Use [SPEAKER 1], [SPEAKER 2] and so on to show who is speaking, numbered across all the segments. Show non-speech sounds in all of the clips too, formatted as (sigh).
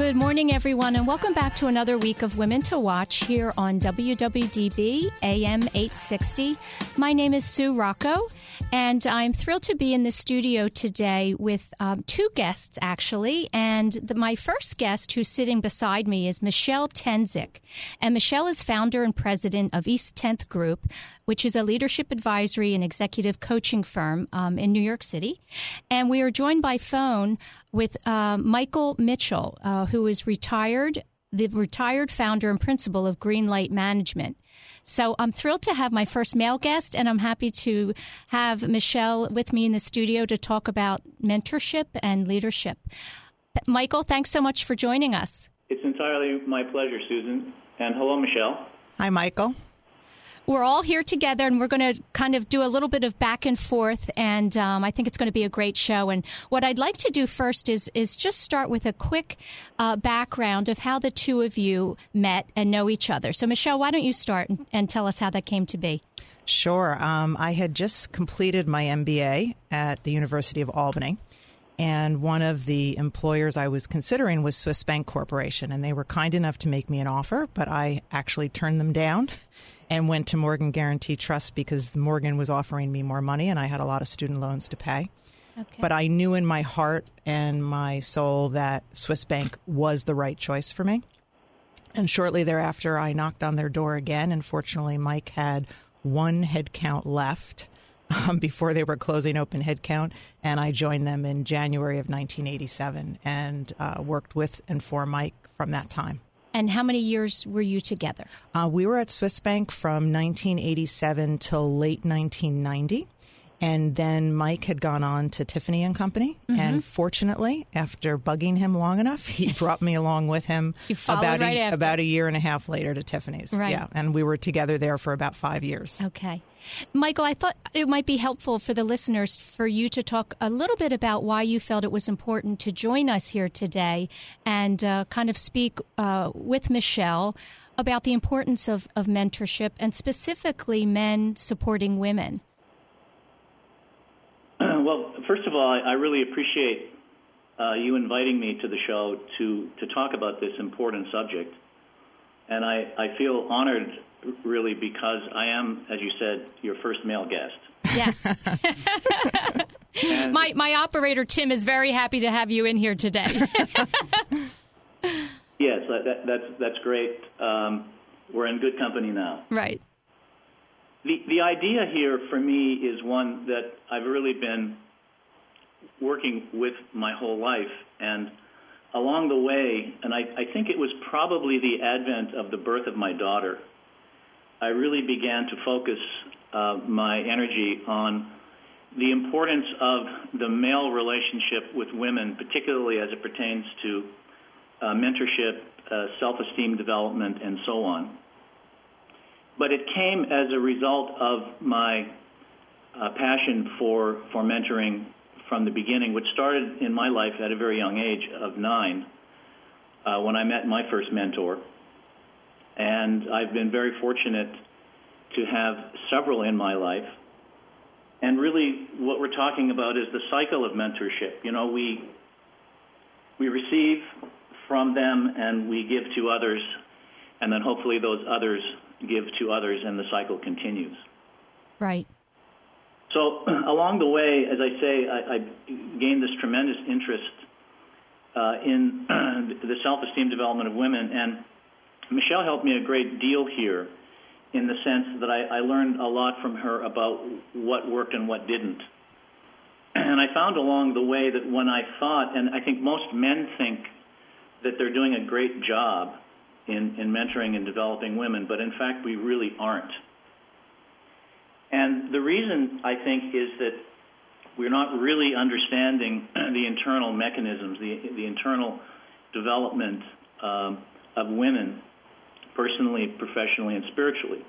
[SPEAKER 1] Good morning, everyone, and welcome back to another week of Women to Watch here on WWDB AM 860. My name is Sue Rocco, and I'm thrilled to be in the studio today with um, two guests, actually. And the, my first guest, who's sitting beside me, is Michelle Tenzyk. And Michelle is founder and president of East 10th Group, which is a leadership advisory and executive coaching firm um, in New York City. And we are joined by phone with uh, Michael Mitchell, uh, who is retired, the retired founder and principal of Greenlight Management. So I'm thrilled to have my first male guest, and I'm happy to have Michelle with me in the studio to talk about mentorship and leadership. Michael, thanks so much for joining us.
[SPEAKER 2] It's entirely my pleasure, Susan. And hello, Michelle.
[SPEAKER 3] Hi, Michael
[SPEAKER 1] we're all here together and we're going to kind of do a little bit of back and forth and um, i think it's going to be a great show. And what i'd like to do first is is just start with a quick uh, background of how the two of you met and know each other. So michelle why don't you start and, and tell us how that came to be?
[SPEAKER 3] Sure. Um, i had just completed my mba at the university of albany and one of the employers I was considering was Swiss Bank Corporation, and they were kind enough to make me an offer, but I actually turned them down and went to Morgan Guaranty Trust because Morgan was offering me more money and I had a lot of student loans to pay. Okay. But I knew in my heart and my soul that Swiss Bank was the right choice for me. And shortly thereafter, I knocked on their door again. And fortunately, Mike had one headcount left (laughs) um, before they were closing open headcount. And I joined them in January of 1987 and uh, worked with and for Mike from that time.
[SPEAKER 1] And how many years were you together?
[SPEAKER 3] Uh, we were at Swiss Bank from 1987 till late 1990. And then Mike had gone on to Tiffany and Company, mm-hmm. and fortunately, after bugging him long enough, he (laughs) brought me along with him
[SPEAKER 1] about
[SPEAKER 3] right
[SPEAKER 1] a,
[SPEAKER 3] about a year and a half later to Tiffany's.
[SPEAKER 1] Right.
[SPEAKER 3] Yeah, and we were together there for about five years.
[SPEAKER 1] Okay, Michael, I thought it might be helpful for the listeners for you to talk a little bit about why you felt it was important to join us here today, and uh, kind of speak uh, with Michelle about the importance of, of mentorship and specifically men supporting women.
[SPEAKER 2] Well, first of all, I, really appreciate uh, you inviting me to the show to, to talk about this important subject. And I, I feel honored, really, because I am, as you said, your first male guest.
[SPEAKER 1] Yes. (laughs) my, my operator, Tim, is very happy to have you in here today. (laughs)
[SPEAKER 2] yes, that, that's, that's great. Um, we're in good company now.
[SPEAKER 1] Right.
[SPEAKER 2] The, idea here for me is one that I've really been working with my whole life. And along the way, and I, I think it was probably the advent of the birth of my daughter, I really began to focus uh, my energy on the importance of the male relationship with women, particularly as it pertains to uh, mentorship, uh, self esteem development, and so on. But it came as a result of my uh, passion for, for mentoring from the beginning, which started in my life at a very young age of nine uh, when I met my first mentor. And I've been very fortunate to have several in my life. And really, what we're talking about is the cycle of mentorship. You know, we we receive from them and we give to others, and then hopefully those others give to others, and the cycle continues.
[SPEAKER 1] Right.
[SPEAKER 2] So (clears throat) along the way, as I say, I, I gained this tremendous interest uh, in (clears throat) the self-esteem development of women, and Michelle helped me a great deal here in the sense that I, I learned a lot from her about what worked and what didn't. (clears throat) And I found along the way that when I thought, and I think most men think that they're doing a great job in, in mentoring and developing women, but in fact, we really aren't. And the reason, I think, is that we're not really understanding (clears throat) the internal mechanisms, the, the internal development um, of women, personally, professionally, and spiritually.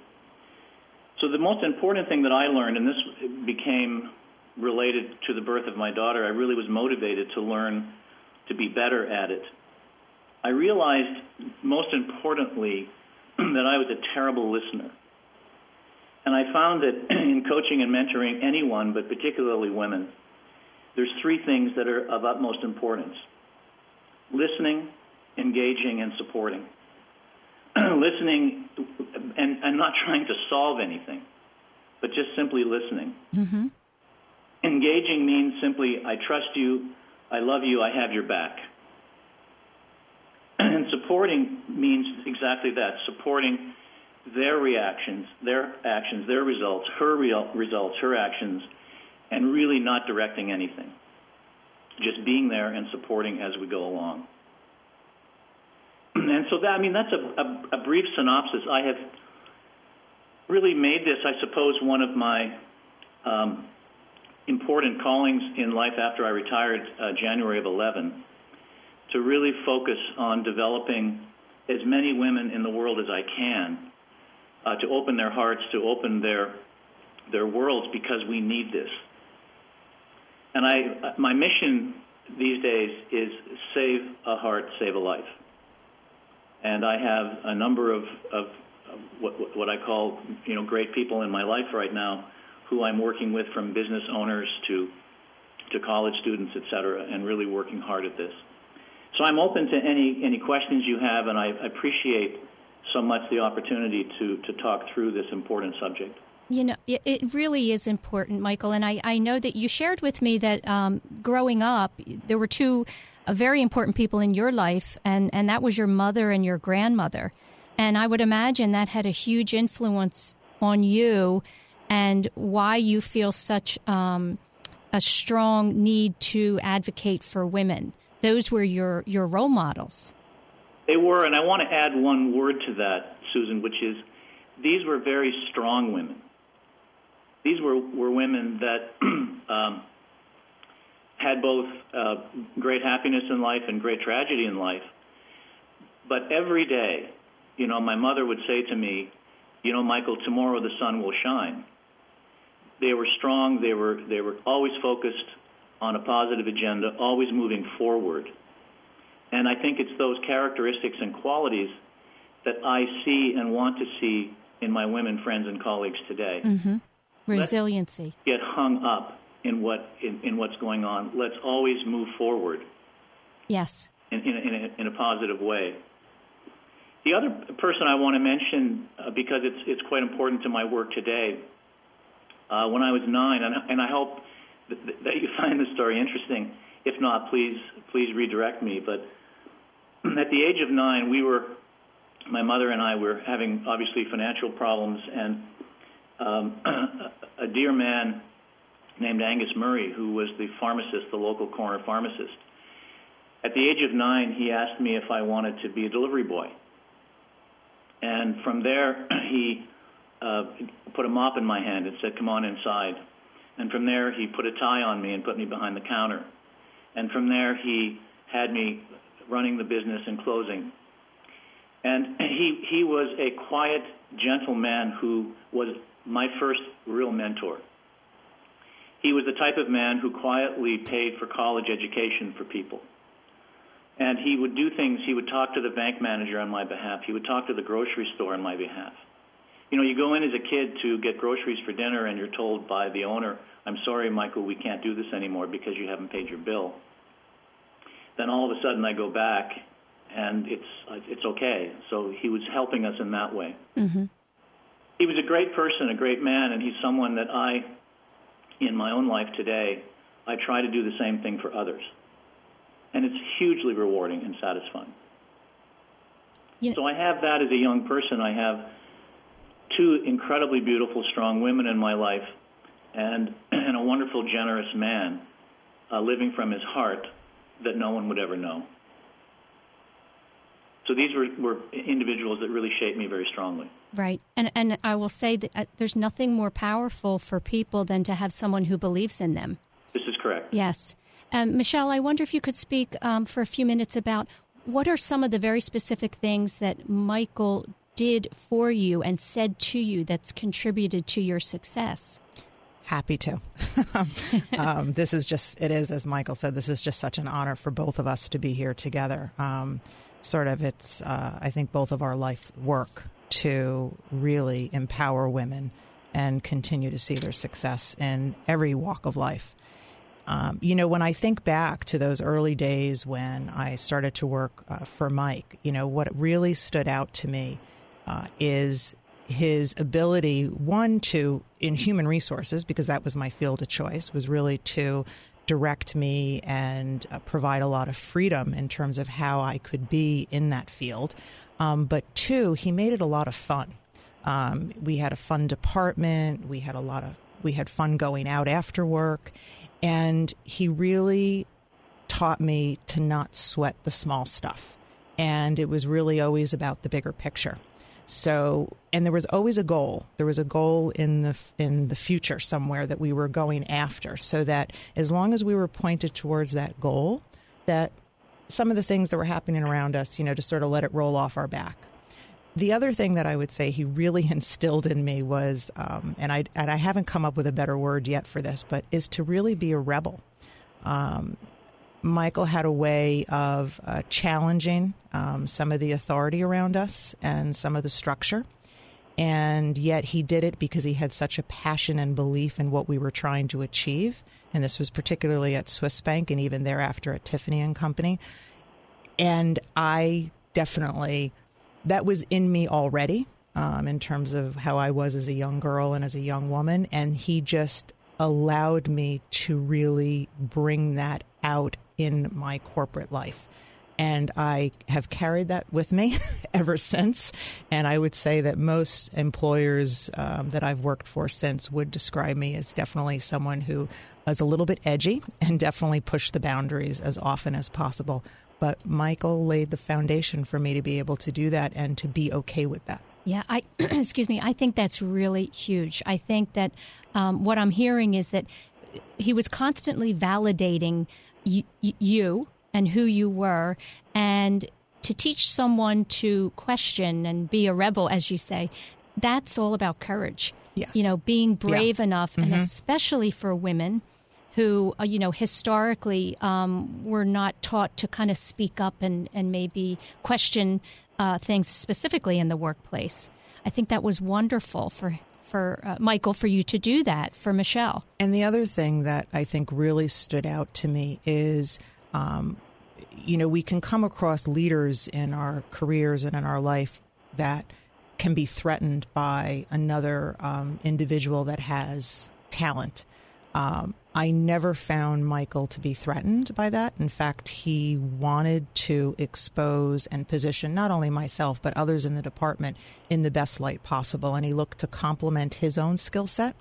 [SPEAKER 2] So, the most important thing that I learned, and this became related to the birth of my daughter, I really was motivated to learn to be better at it. I realized, most importantly, (clears throat) that I was a terrible listener. And I found that (clears throat) in coaching and mentoring anyone, but particularly women, there's three things that are of utmost importance listening, engaging, and supporting. (clears throat) listening and, not trying to solve anything, but just simply listening.
[SPEAKER 1] Mm-hmm.
[SPEAKER 2] Engaging means simply, I trust you, I love you, I have your back. And supporting means exactly that supporting their reactions, their actions, their results, her real results, her actions, and really not directing anything. Just being there and supporting as we go along. (clears throat) And so that I mean that's a, a, a brief synopsis. I have really made this, I suppose, one of my um, important callings in life after I retired uh, January of 11 to really focus on developing as many women in the world as I can uh, to open their hearts, to open their their worlds, because we need this. And I, my mission these days is save a heart, save a life. And I have a number of, of, what, what I call, you know, great people in my life right now, who I'm working with, from business owners to to college students, et cetera, and really working hard at this. So I'm open to any any questions you have, and I appreciate so much the opportunity to, to talk through this important subject.
[SPEAKER 1] You know, it really is important, Michael. And I, I know that you shared with me that um, growing up, there were two uh, very important people in your life, and, and that was your mother and your grandmother. And I would imagine that had a huge influence on you and why you feel such um, a strong need to advocate for women. Those were your, your role models.
[SPEAKER 2] They were, and I want to add one word to that, Susan, which is these were very strong women. These were, were women that (clears throat) um, had both uh, great happiness in life and great tragedy in life. But every day, you know, my mother would say to me, you know, Michael, tomorrow the sun will shine. They were strong. They were they were always focused on a positive agenda, always moving forward. And I think it's those characteristics and qualities that I see and want to see in my women friends and colleagues today.
[SPEAKER 1] Mm-hmm. Resiliency.
[SPEAKER 2] Let's get hung up in what in, in, what's going on. Let's always move forward.
[SPEAKER 1] Yes.
[SPEAKER 2] In, in, in, a, in a positive way. The other person I want to mention, uh, because it's it's quite important to my work today. Uh, when I was nine, and, and I hope th- that you find the story interesting. If not, please please redirect me. But at the age of nine, we were, my mother and I were having obviously financial problems, and um, (clears throat) a dear man named Angus Murray, who was the pharmacist, the local corner pharmacist. At the age of nine, he asked me if I wanted to be a delivery boy. And from there, (clears throat) he uh, put a mop in my hand and said, Come on inside. And from there, he put a tie on me and put me behind the counter. And from there, he had me running the business and closing. And he, he was a quiet, gentle man who was my first real mentor. He was the type of man who quietly paid for college education for people. And he would do things, he would talk to the bank manager on my behalf, he would talk to the grocery store on my behalf. You know, you go in as a kid to get groceries for dinner and you're told by the owner, I'm sorry, Michael, we can't do this anymore because you haven't paid your bill then all of a sudden I go back and it's it's okay. So he was helping us in that way.
[SPEAKER 1] Mm-hmm.
[SPEAKER 2] He was a great person, a great man, and he's someone that I, in my own life today, I try to do the same thing for others, and it's hugely rewarding and satisfying.
[SPEAKER 1] You
[SPEAKER 2] so I have that as a young person. I have two incredibly beautiful, strong women in my life, and (clears throat) and a wonderful, generous man uh, living from his heart that no one would ever know. So these were, were individuals that really shaped me very strongly.
[SPEAKER 1] Right. And, and I will say that uh, there's nothing more powerful for people than to have someone who believes in them.
[SPEAKER 2] This is correct.
[SPEAKER 1] Yes. Um, Michelle, I wonder if you could speak um, for a few minutes about what are some of the very specific things that Michael did for you and said to you that's contributed to your success?
[SPEAKER 3] Happy to. (laughs) um, this is just, it is, as Michael said, this is just such an honor for both of us to be here together. Um, sort of, it's, uh, I think, both of our life work to really empower women and continue to see their success in every walk of life. Um, you know, when I think back to those early days when I started to work uh, for Mike, you know, what really stood out to me uh, is his ability, one, to, in human resources, because that was my field of choice, was really to direct me and uh, provide a lot of freedom in terms of how I could be in that field. Um, but two, he made it a lot of fun. Um, we had a fun department. We had a lot of we had fun going out after work, and he really taught me to not sweat the small stuff. And it was really always about the bigger picture. So, and there was always a goal. There was a goal in the in the future somewhere that we were going after. So that as long as we were pointed towards that goal, that some of the things that were happening around us, you know, to sort of let it roll off our back. The other thing that I would say he really (laughs) instilled in me was, um, and I and I haven't come up with a better word yet for this, but is to really be a rebel. Um, Michael had a way of uh, challenging um, some of the authority around us and some of the structure. And yet he did it because he had such a passion and belief in what we were trying to achieve. And this was particularly at Swiss Bank and even thereafter at Tiffany and Company. And I definitely, that was in me already um, in terms of how I was as a young girl and as a young woman. And he just allowed me to really bring that out in my corporate life. And I have carried that with me (laughs) ever since. And I would say that most employers um, that I've worked for since would describe me as definitely someone who is a little bit edgy and definitely pushed the boundaries as often as possible. But Michael laid the foundation for me to be able to do that and to be okay with that.
[SPEAKER 1] Yeah, I (clears throat) excuse me. I think that's really huge. I think that um, what I'm hearing is that he was constantly validating y- you and who you were, and to teach someone to question and be a rebel, as you say, that's all about courage.
[SPEAKER 3] Yes.
[SPEAKER 1] You know, being brave
[SPEAKER 3] yeah.
[SPEAKER 1] enough, mm-hmm. and especially for women who, uh, you know, historically um, were not taught to kind of speak up and, and maybe question uh, things specifically in the workplace. I think that was wonderful for for uh, Michael for you to do that for Michelle.
[SPEAKER 3] And the other thing that I think really stood out to me is. Um, you know, we can come across leaders in our careers and in our life that can be threatened by another um, individual that has talent. Um, I never found Michael to be threatened by that. In fact, he wanted to expose and position not only myself, but others in the department in the best light possible. And he looked to complement his own skill set.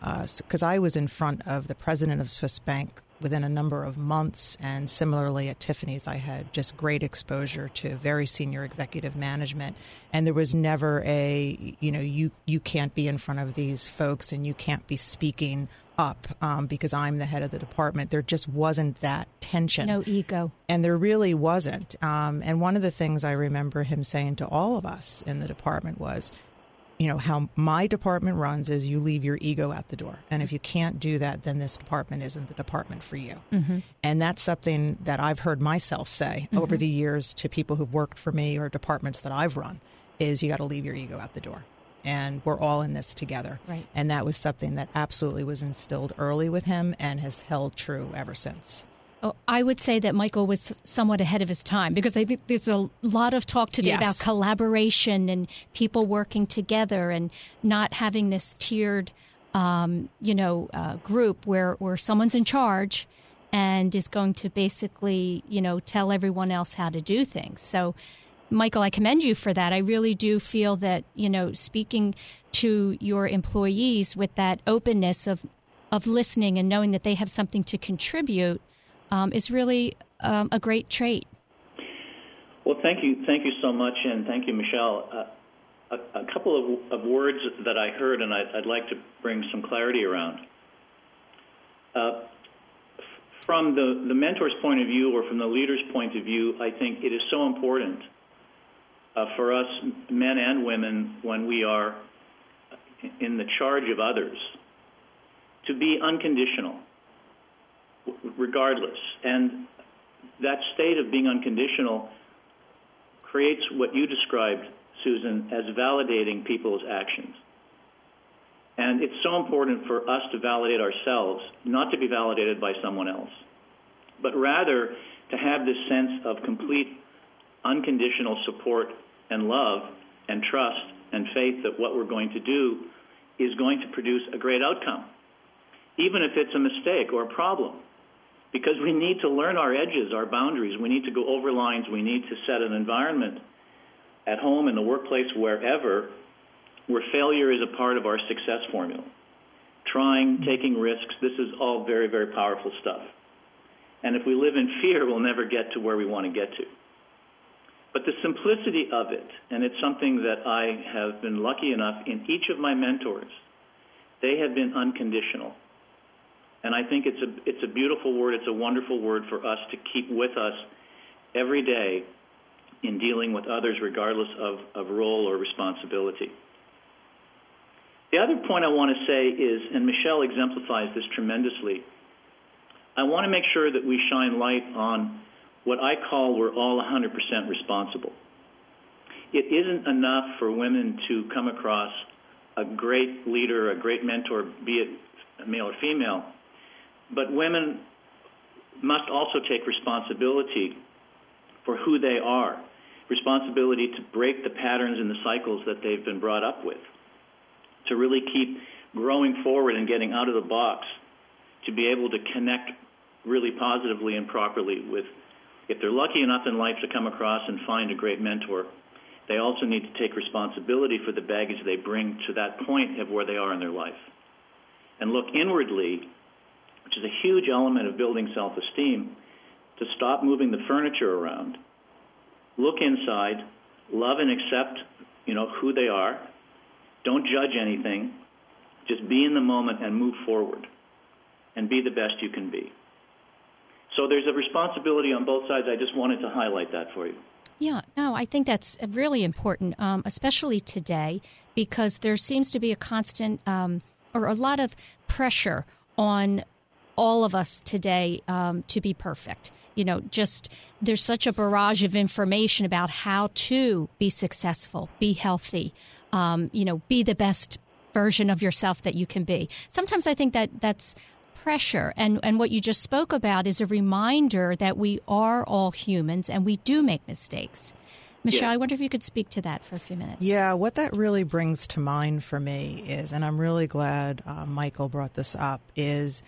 [SPEAKER 3] Because uh, I was in front of the president of Swiss Bank within a number of months. And similarly at Tiffany's, I had just great exposure to very senior executive management. And there was never a, you know, you, you can't be in front of these folks and you can't be speaking up um, because I'm the head of the department. There just wasn't that tension.
[SPEAKER 1] No ego.
[SPEAKER 3] And there really wasn't. Um, and one of the things I remember him saying to all of us in the department was, you know, how my department runs is you leave your ego at the door. And if you can't do that, then this department isn't the department for you. Mm-hmm. And that's something that I've heard myself say mm-hmm. over the years to people who've worked for me or departments that I've run is you got to leave your ego at the door and we're all in this together.
[SPEAKER 1] Right.
[SPEAKER 3] And that was something that absolutely was instilled early with him and has held true ever since.
[SPEAKER 1] Oh, I would say that Michael was somewhat ahead of his time because I think there's a lot of talk today
[SPEAKER 3] yes.
[SPEAKER 1] about collaboration and people working together and not having this tiered, um, you know, uh, group where, where someone's in charge and is going to basically, you know, tell everyone else how to do things. So Michael, I commend you for that. I really do feel that, you know, speaking to your employees with that openness of, of listening and knowing that they have something to contribute um, is really um, a great trait.
[SPEAKER 2] Well, thank you. Thank you so much. And thank you, Michelle. Uh, a, a, couple of, of, words that I heard, and I'd, I'd like to bring some clarity around. Uh, from the, the mentor's point of view or from the leader's point of view, I think it is so important uh, for us, men and women, when we are in the charge of others, to be unconditional, regardless. And that state of being unconditional creates what you described, Susan, as validating people's actions. And it's so important for us to validate ourselves, not to be validated by someone else, but rather to have this sense of complete unconditional support and love and trust and faith that what we're going to do is going to produce a great outcome, even if it's a mistake or a problem. Because we need to learn our edges, our boundaries. We need to go over lines. We need to set an environment at home, in the workplace, wherever, where failure is a part of our success formula. Trying, taking risks, this is all very, very powerful stuff. And if we live in fear, we'll never get to where we want to get to. But the simplicity of it, and it's something that I have been lucky enough in each of my mentors, they have been unconditional. And I think it's a, it's a beautiful word, it's a wonderful word for us to keep with us every day in dealing with others, regardless of, of role or responsibility. The other point I want to say is, and Michelle exemplifies this tremendously, I want to make sure that we shine light on what I call we're all 100% responsible. It isn't enough for women to come across a great leader, a great mentor, be it male or female, but women must also take responsibility for who they are, responsibility to break the patterns and the cycles that they've been brought up with, to really keep growing forward and getting out of the box, to be able to connect really positively and properly with if they're lucky enough in life to come across and find a great mentor, they also need to take responsibility for the baggage they bring to that point of where they are in their life. And look inwardly, which is a huge element of building self esteem, to stop moving the furniture around. Look inside, love and accept, you know, who they are. Don't judge anything. Just be in the moment and move forward and be the best you can be. So there's a responsibility on both sides. I just wanted to highlight that for you.
[SPEAKER 1] Yeah, no, I think that's really important, um, especially today, because there seems to be a constant um, or a lot of pressure on all of us today um, to be perfect. You know, just there's such a barrage of information about how to be successful, be healthy, um, you know, be the best version of yourself that you can be. Sometimes I think that that's pressure. And, and what you just spoke about is a reminder that we are all humans and we do make mistakes. Michelle, yeah. I wonder if you could speak to that for a few minutes.
[SPEAKER 3] Yeah, what that really brings to mind for me is, and I'm really glad uh, Michael brought this up, is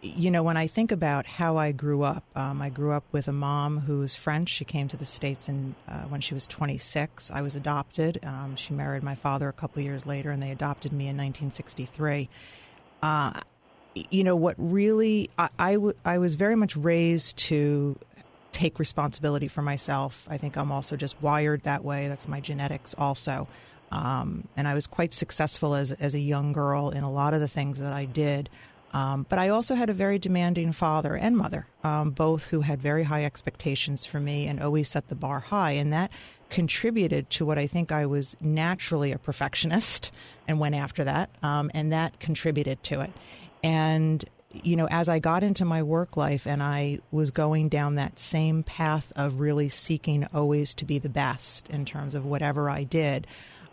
[SPEAKER 3] you know, when I think about how I grew up, um, I grew up with a mom who was French. She came to the States in, uh, when she was 26. I was adopted. Um, she married my father a couple years later, and they adopted me in 1963. Uh, you know what really I, I, w- I was very much raised to take responsibility for myself i think i'm also just wired that way that's my genetics also um, and i was quite successful as, as a young girl in a lot of the things that i did um, but I also had a very demanding father and mother, um, both who had very high expectations for me and always set the bar high. And that contributed to what I think I was naturally a perfectionist and went after that. Um, and that contributed to it. And you know, as I got into my work life and I was going down that same path of really seeking always to be the best in terms of whatever I did,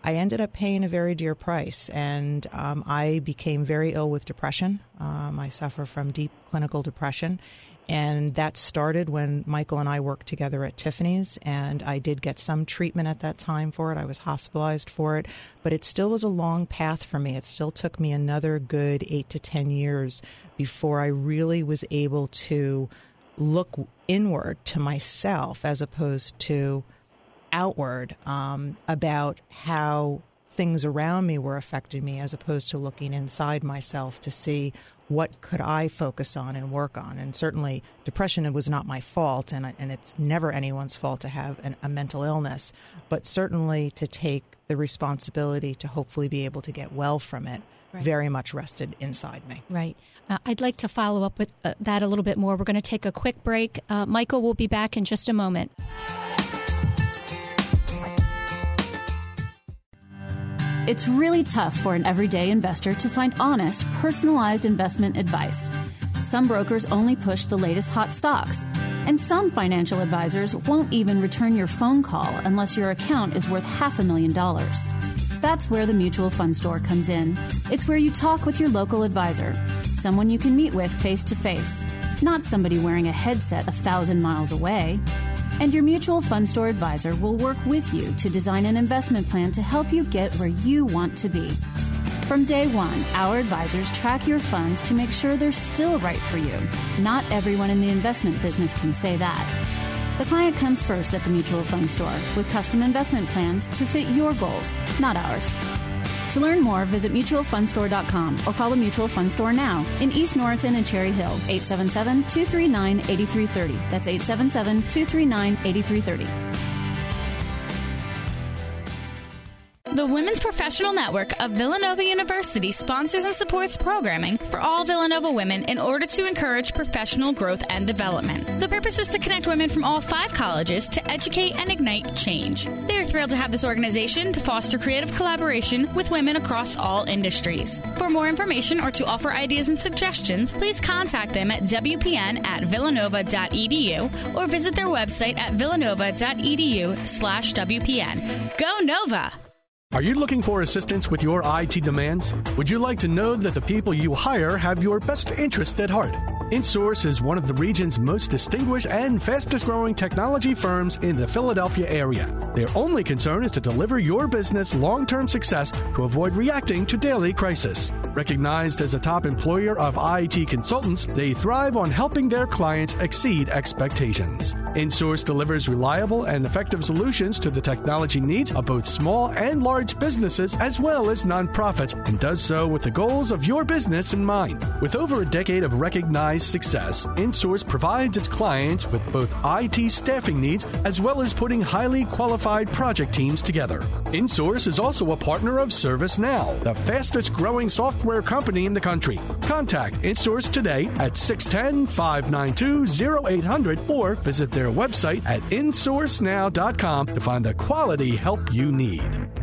[SPEAKER 3] I ended up paying a very dear price. And um, I became very ill with depression. Um, I suffer from deep clinical depression. And that started when Michael and I worked together at Tiffany's, and I did get some treatment at that time for it. I was hospitalized for it, but it still was a long path for me. It still took me another good eight to 10 years before I really was able to look inward to myself as opposed to outward um, about how things around me were affecting me as opposed to looking inside myself to see what could I focus on and work on. And certainly, depression was not my fault, and, and it's never anyone's fault to have an, a mental illness, but certainly to take the responsibility to hopefully be able to get well from it right. very much rested inside me.
[SPEAKER 1] Right. Uh, I'd like to follow up with uh, that a little bit more. We're going to take a quick break. Uh, Michael will be back in just a moment.
[SPEAKER 4] It's really tough for an everyday investor to find honest, personalized investment advice. Some brokers only push the latest hot stocks, and some financial advisors won't even return your phone call unless your account is worth half a million dollars. That's where the Mutual Fund Store comes in. It's where you talk with your local advisor, someone you can meet with face to face, not somebody wearing a headset a thousand miles away. And your mutual fund store advisor will work with you to design an investment plan to help you get where you want to be. From day one, our advisors track your funds to make sure they're still right for you. Not everyone in the investment business can say that. The client comes first at the mutual fund store with custom investment plans to fit your goals, not ours. To learn more, visit mutualfundstore.com or call the Mutual Fund Store now in East Norriton and Cherry Hill, 877 239 8330. That's 877 239 8330.
[SPEAKER 5] The Women's Professional Network of Villanova University sponsors and supports programming for all Villanova women in order to encourage professional growth and development. The purpose is to connect women from all five colleges to educate and ignite change. They are thrilled to have this organization to foster creative collaboration with women across all industries. For more information or to offer ideas and suggestions, please contact them at WPN at villanova.edu or visit their website at villanova.edu slash WPN. Go Nova!
[SPEAKER 6] Are you looking for assistance with your IT demands? Would you like to know that the people you hire have your best interest at heart? InSource is one of the region's most distinguished and fastest growing technology firms in the Philadelphia area. Their only concern is to deliver your business long term success to avoid reacting to daily crisis. Recognized as a top employer of IT consultants, they thrive on helping their clients exceed expectations. InSource delivers reliable and effective solutions to the technology needs of both small and large businesses as well as nonprofits and does so with the goals of your business in mind. With over a decade of recognized success, InSource provides its clients with both IT staffing needs as well as putting highly qualified project teams together. InSource is also a partner of ServiceNow, the fastest growing software company in the country. Contact InSource today at 610 592 0800 or visit their website at insourcenow.com to find the quality help you need.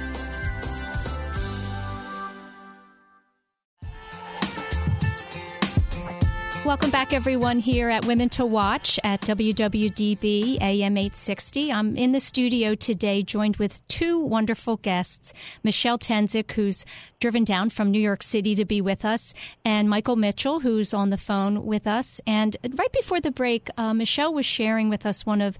[SPEAKER 1] Welcome back, everyone, here at Women to Watch at WWDB AM 860. I'm in the studio today, joined with two wonderful guests Michelle Tenzyk, who's driven down from New York City to be with us, and Michael Mitchell, who's on the phone with us. And right before the break, uh, Michelle was sharing with us one of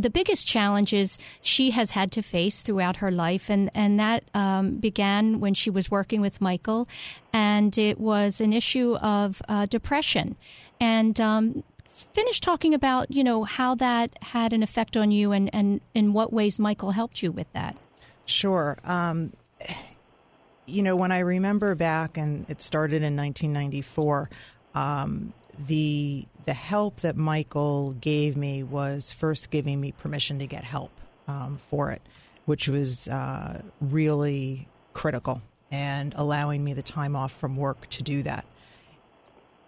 [SPEAKER 1] the biggest challenges she has had to face throughout her life, and and that um, began when she was working with Michael, and it was an issue of uh, depression, and. Um, finish talking about you know how that had an effect on you and and in what ways Michael helped you with that.
[SPEAKER 3] Sure. Um, you know, when I remember back, and it started in 1994, um, the the help that Michael gave me was first giving me permission to get help um, for it, which was uh, really critical, and allowing me the time off from work to do that.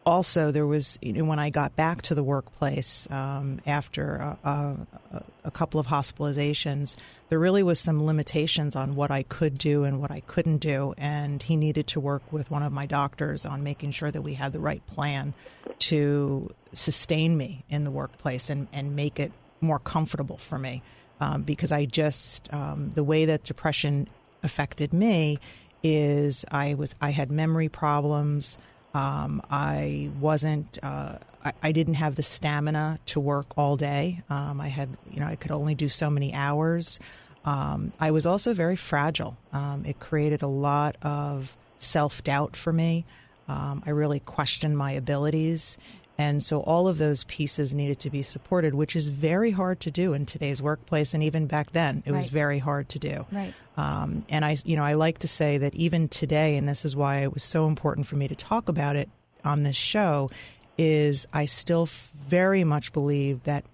[SPEAKER 3] Also, there was you know when I got back to the workplace um, after a, a, a couple of hospitalizations, there really was some limitations on what I could do and what I couldn't do, and he needed to work with one of my doctors on making sure that we had the right plan to sustain me in the workplace and, and make it more comfortable for me. Um, because I just, um, the way that depression affected me is I was, I had memory problems. Um, I wasn't, uh, I, I, didn't have the stamina to work all day. Um, I had, you know, I could only do so many hours. Um, I was also very fragile. Um, it created a lot of self doubt for me. Um, I really questioned my abilities. And so all of those pieces needed to be supported, which is very hard to do in today's workplace. And even back then, it right. was very hard to do.
[SPEAKER 1] Right.
[SPEAKER 3] Um, and I, you know, I like to say that even today, and this is why it was so important for me to talk about it on this show, is I still very much believe that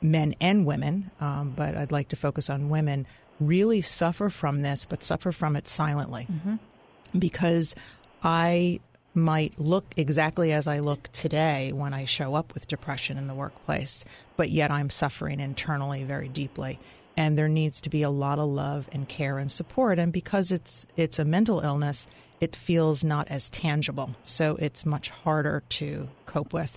[SPEAKER 3] men and women, um, but I'd like to focus on women, really suffer from this, but suffer from it silently. Mm-hmm. Because I might look exactly as I look today when I show up with depression in the workplace, but yet I'm suffering internally very deeply. And there needs to be a lot of love and care and support. And because it's it's a mental illness, it feels not as tangible. So it's much harder to cope with.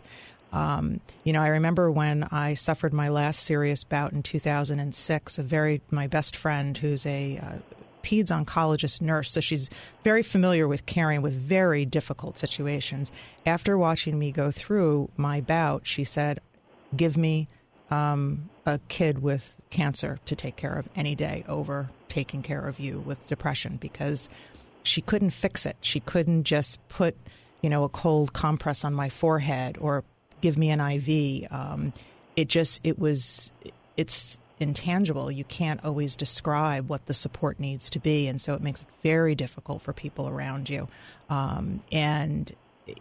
[SPEAKER 3] Um, you know, I remember when I suffered my last serious bout in 2006. A very my best friend, who's a uh, peds oncologist nurse, so she's very familiar with caring with very difficult situations. After watching me go through my bout, she said, "Give me um, a kid with cancer to take care of any day over taking care of you with depression because she couldn't fix it. She couldn't just put, you know, a cold compress on my forehead or give me an IV. Um, it just it was it's intangible. You can't always describe what the support needs to be, and so it makes it very difficult for people around you. Um, and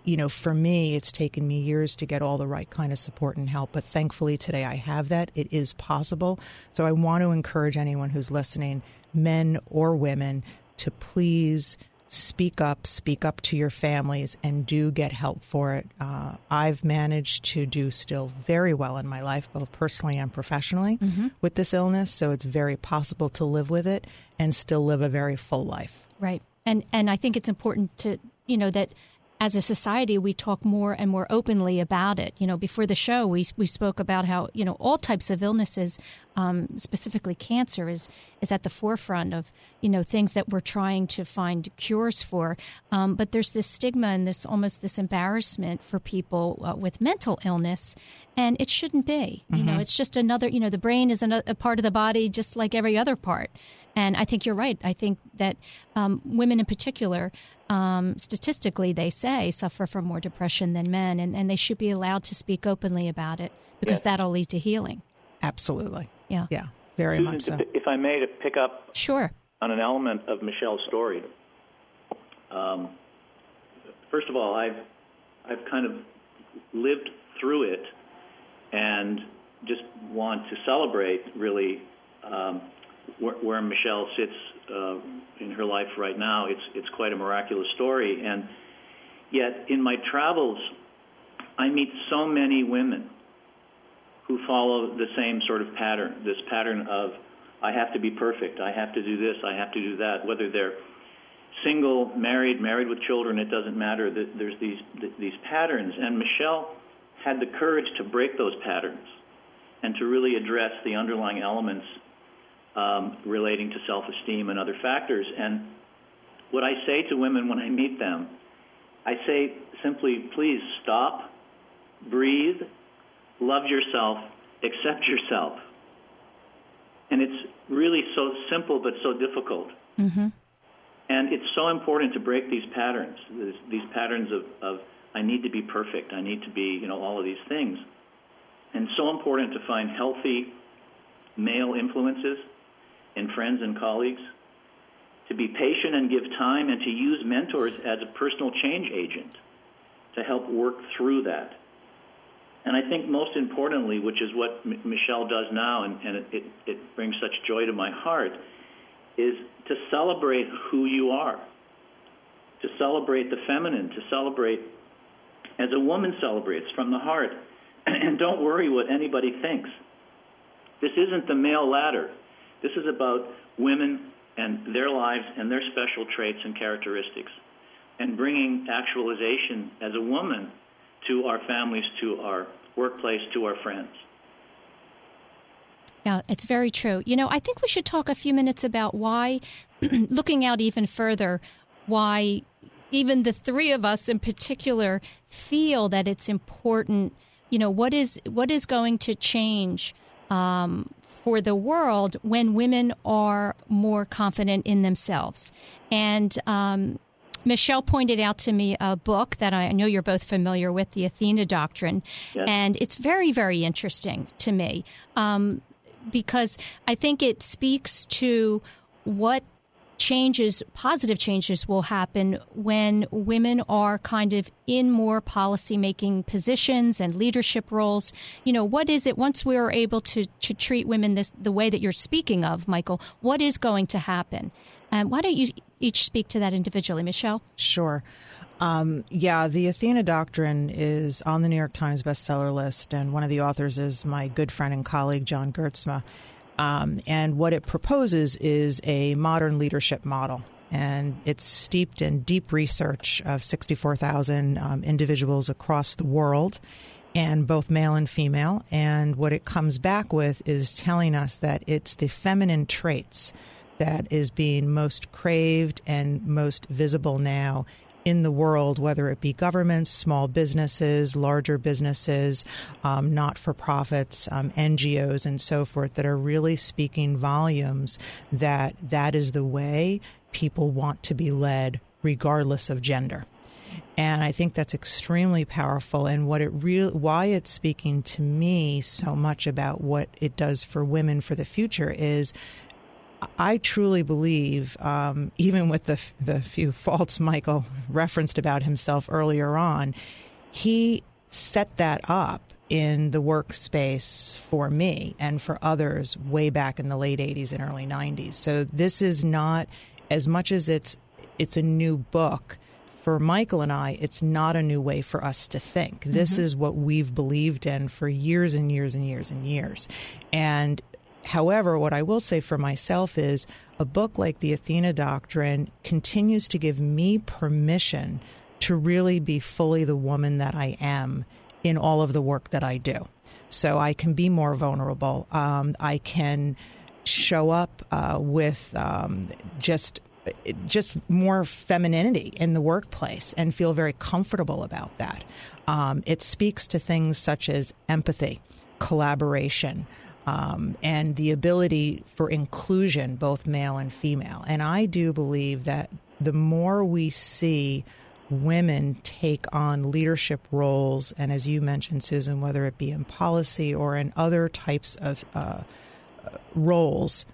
[SPEAKER 3] you know, for me, it's taken me years to get all the right kind of support and help, but thankfully today I have that. It is possible. So I want to encourage anyone who's listening, men or women, to please speak up, speak up to your families, and do get help for it. Uh, I've managed to do still very well in my life, both personally and professionally, mm-hmm. with this illness. So it's very possible to live with it and still live a very full life.
[SPEAKER 1] Right, and and I think it's important to you know that as a society, we talk more and more openly about it. You know, before the show, we we spoke about how you know all types of illnesses, um, specifically cancer, is is at the forefront of you know things that we're trying to find cures for. Um, but there's this stigma and this almost this embarrassment for people uh, with mental illness, and it shouldn't be. You mm-hmm. know, it's just another. You know, the brain is a part of the body just like every other part. And I think you're right. I think that um, women in particular, um, statistically, they say suffer from more depression than men, and, and they should be allowed to speak openly about it because yeah. that'll lead to healing.
[SPEAKER 3] Absolutely.
[SPEAKER 1] Yeah.
[SPEAKER 3] Yeah. Very
[SPEAKER 2] Susan,
[SPEAKER 3] much so.
[SPEAKER 2] If I may, to pick up
[SPEAKER 1] sure
[SPEAKER 2] on an element of Michelle's story. Um, first of all, I've I've kind of lived through it, and just want to celebrate really um, where, where Michelle sits uh, in her life right now, it's it's quite a miraculous story. And yet, in my travels, I meet so many women who follow the same sort of pattern. This pattern of I have to be perfect, I have to do this, I have to do that. Whether they're single, married, married with children, it doesn't matter. There's these these patterns, and Michelle had the courage to break those patterns and to really address the underlying elements um, relating to self esteem and other factors. And what I say to women when I meet them, I say simply, please stop, breathe, love yourself, accept yourself. And it's really so simple but so difficult. Mm-hmm. And it's so important to break these patterns, these patterns of, of I need to be perfect, I need to be, you know, all of these things. And so important to find healthy male influences and friends and colleagues, to be patient and give time, and to use mentors as a personal change agent to help work through that. And I think most importantly, which is what M- Michelle does now, and, and it, it, it brings such joy to my heart, is to celebrate who you are, to celebrate the feminine, to celebrate as a woman celebrates from the heart. (clears throat) and don't worry what anybody thinks. This isn't the male ladder. This is about women and their lives and their special traits and characteristics, and bringing actualization as a woman to our families, to our workplace, to our friends.
[SPEAKER 1] Yeah, it's very true. You know, I think we should talk a few minutes about why, (clears throat) looking out even further, why even the three of us in particular feel that it's important. You know, what is what is going to change um, for the world when women are more confident in themselves. And um, Michelle pointed out to me a book that I know you're both familiar with, the Athena Doctrine, yes. and it's very, very interesting to me um, because I think it speaks to what changes, positive changes will happen when women are kind of in more policy making positions and leadership roles. You know, what is it once we are able to, to treat women this, the way that you're speaking of, Michael? What is going to happen? Um, why don't you each speak to that individually, Michelle?
[SPEAKER 3] Sure. Um, yeah, the Athena Doctrine is on the New York Times bestseller list, and one of the authors is my good friend and colleague, John Gerzema. Um, and what it proposes is a modern leadership model. And it's steeped in deep research of 64,000 um, individuals across the world, and both male and female. And what it comes back with is telling us that it's the feminine traits that is being most craved and most visible now in the world, whether it be governments, small businesses, larger businesses, um, not for profits, um, NGOs, and so forth, that are really speaking volumes that that is the way people want to be led, regardless of gender. And I think that's extremely powerful. And what it really, why it's speaking to me so much about what it does for women for the future is I truly believe, um, even with the the few (laughs) faults Michael referenced about himself earlier on, he set that up in the workspace for me and for others way back in the late 80s and early 90s. So this is not as much as it's it's a new book for Michael and I, it's not a new way for us to think. This mm-hmm. is what we've believed in for years and years and years and years. And However, what I will say for myself is a book like the Athena Doctrine continues to give me permission to really be fully the woman that I am in all of the work that I do. So I can be more vulnerable. Um, I can show up uh, with um, just just more femininity in the workplace and feel very comfortable about that. Um, it speaks to things such as empathy, collaboration um, and the ability for inclusion, both male and female. And I do believe that the more we see women take on leadership roles, and as you mentioned, Susan, whether it be in policy or in other types of uh, roles,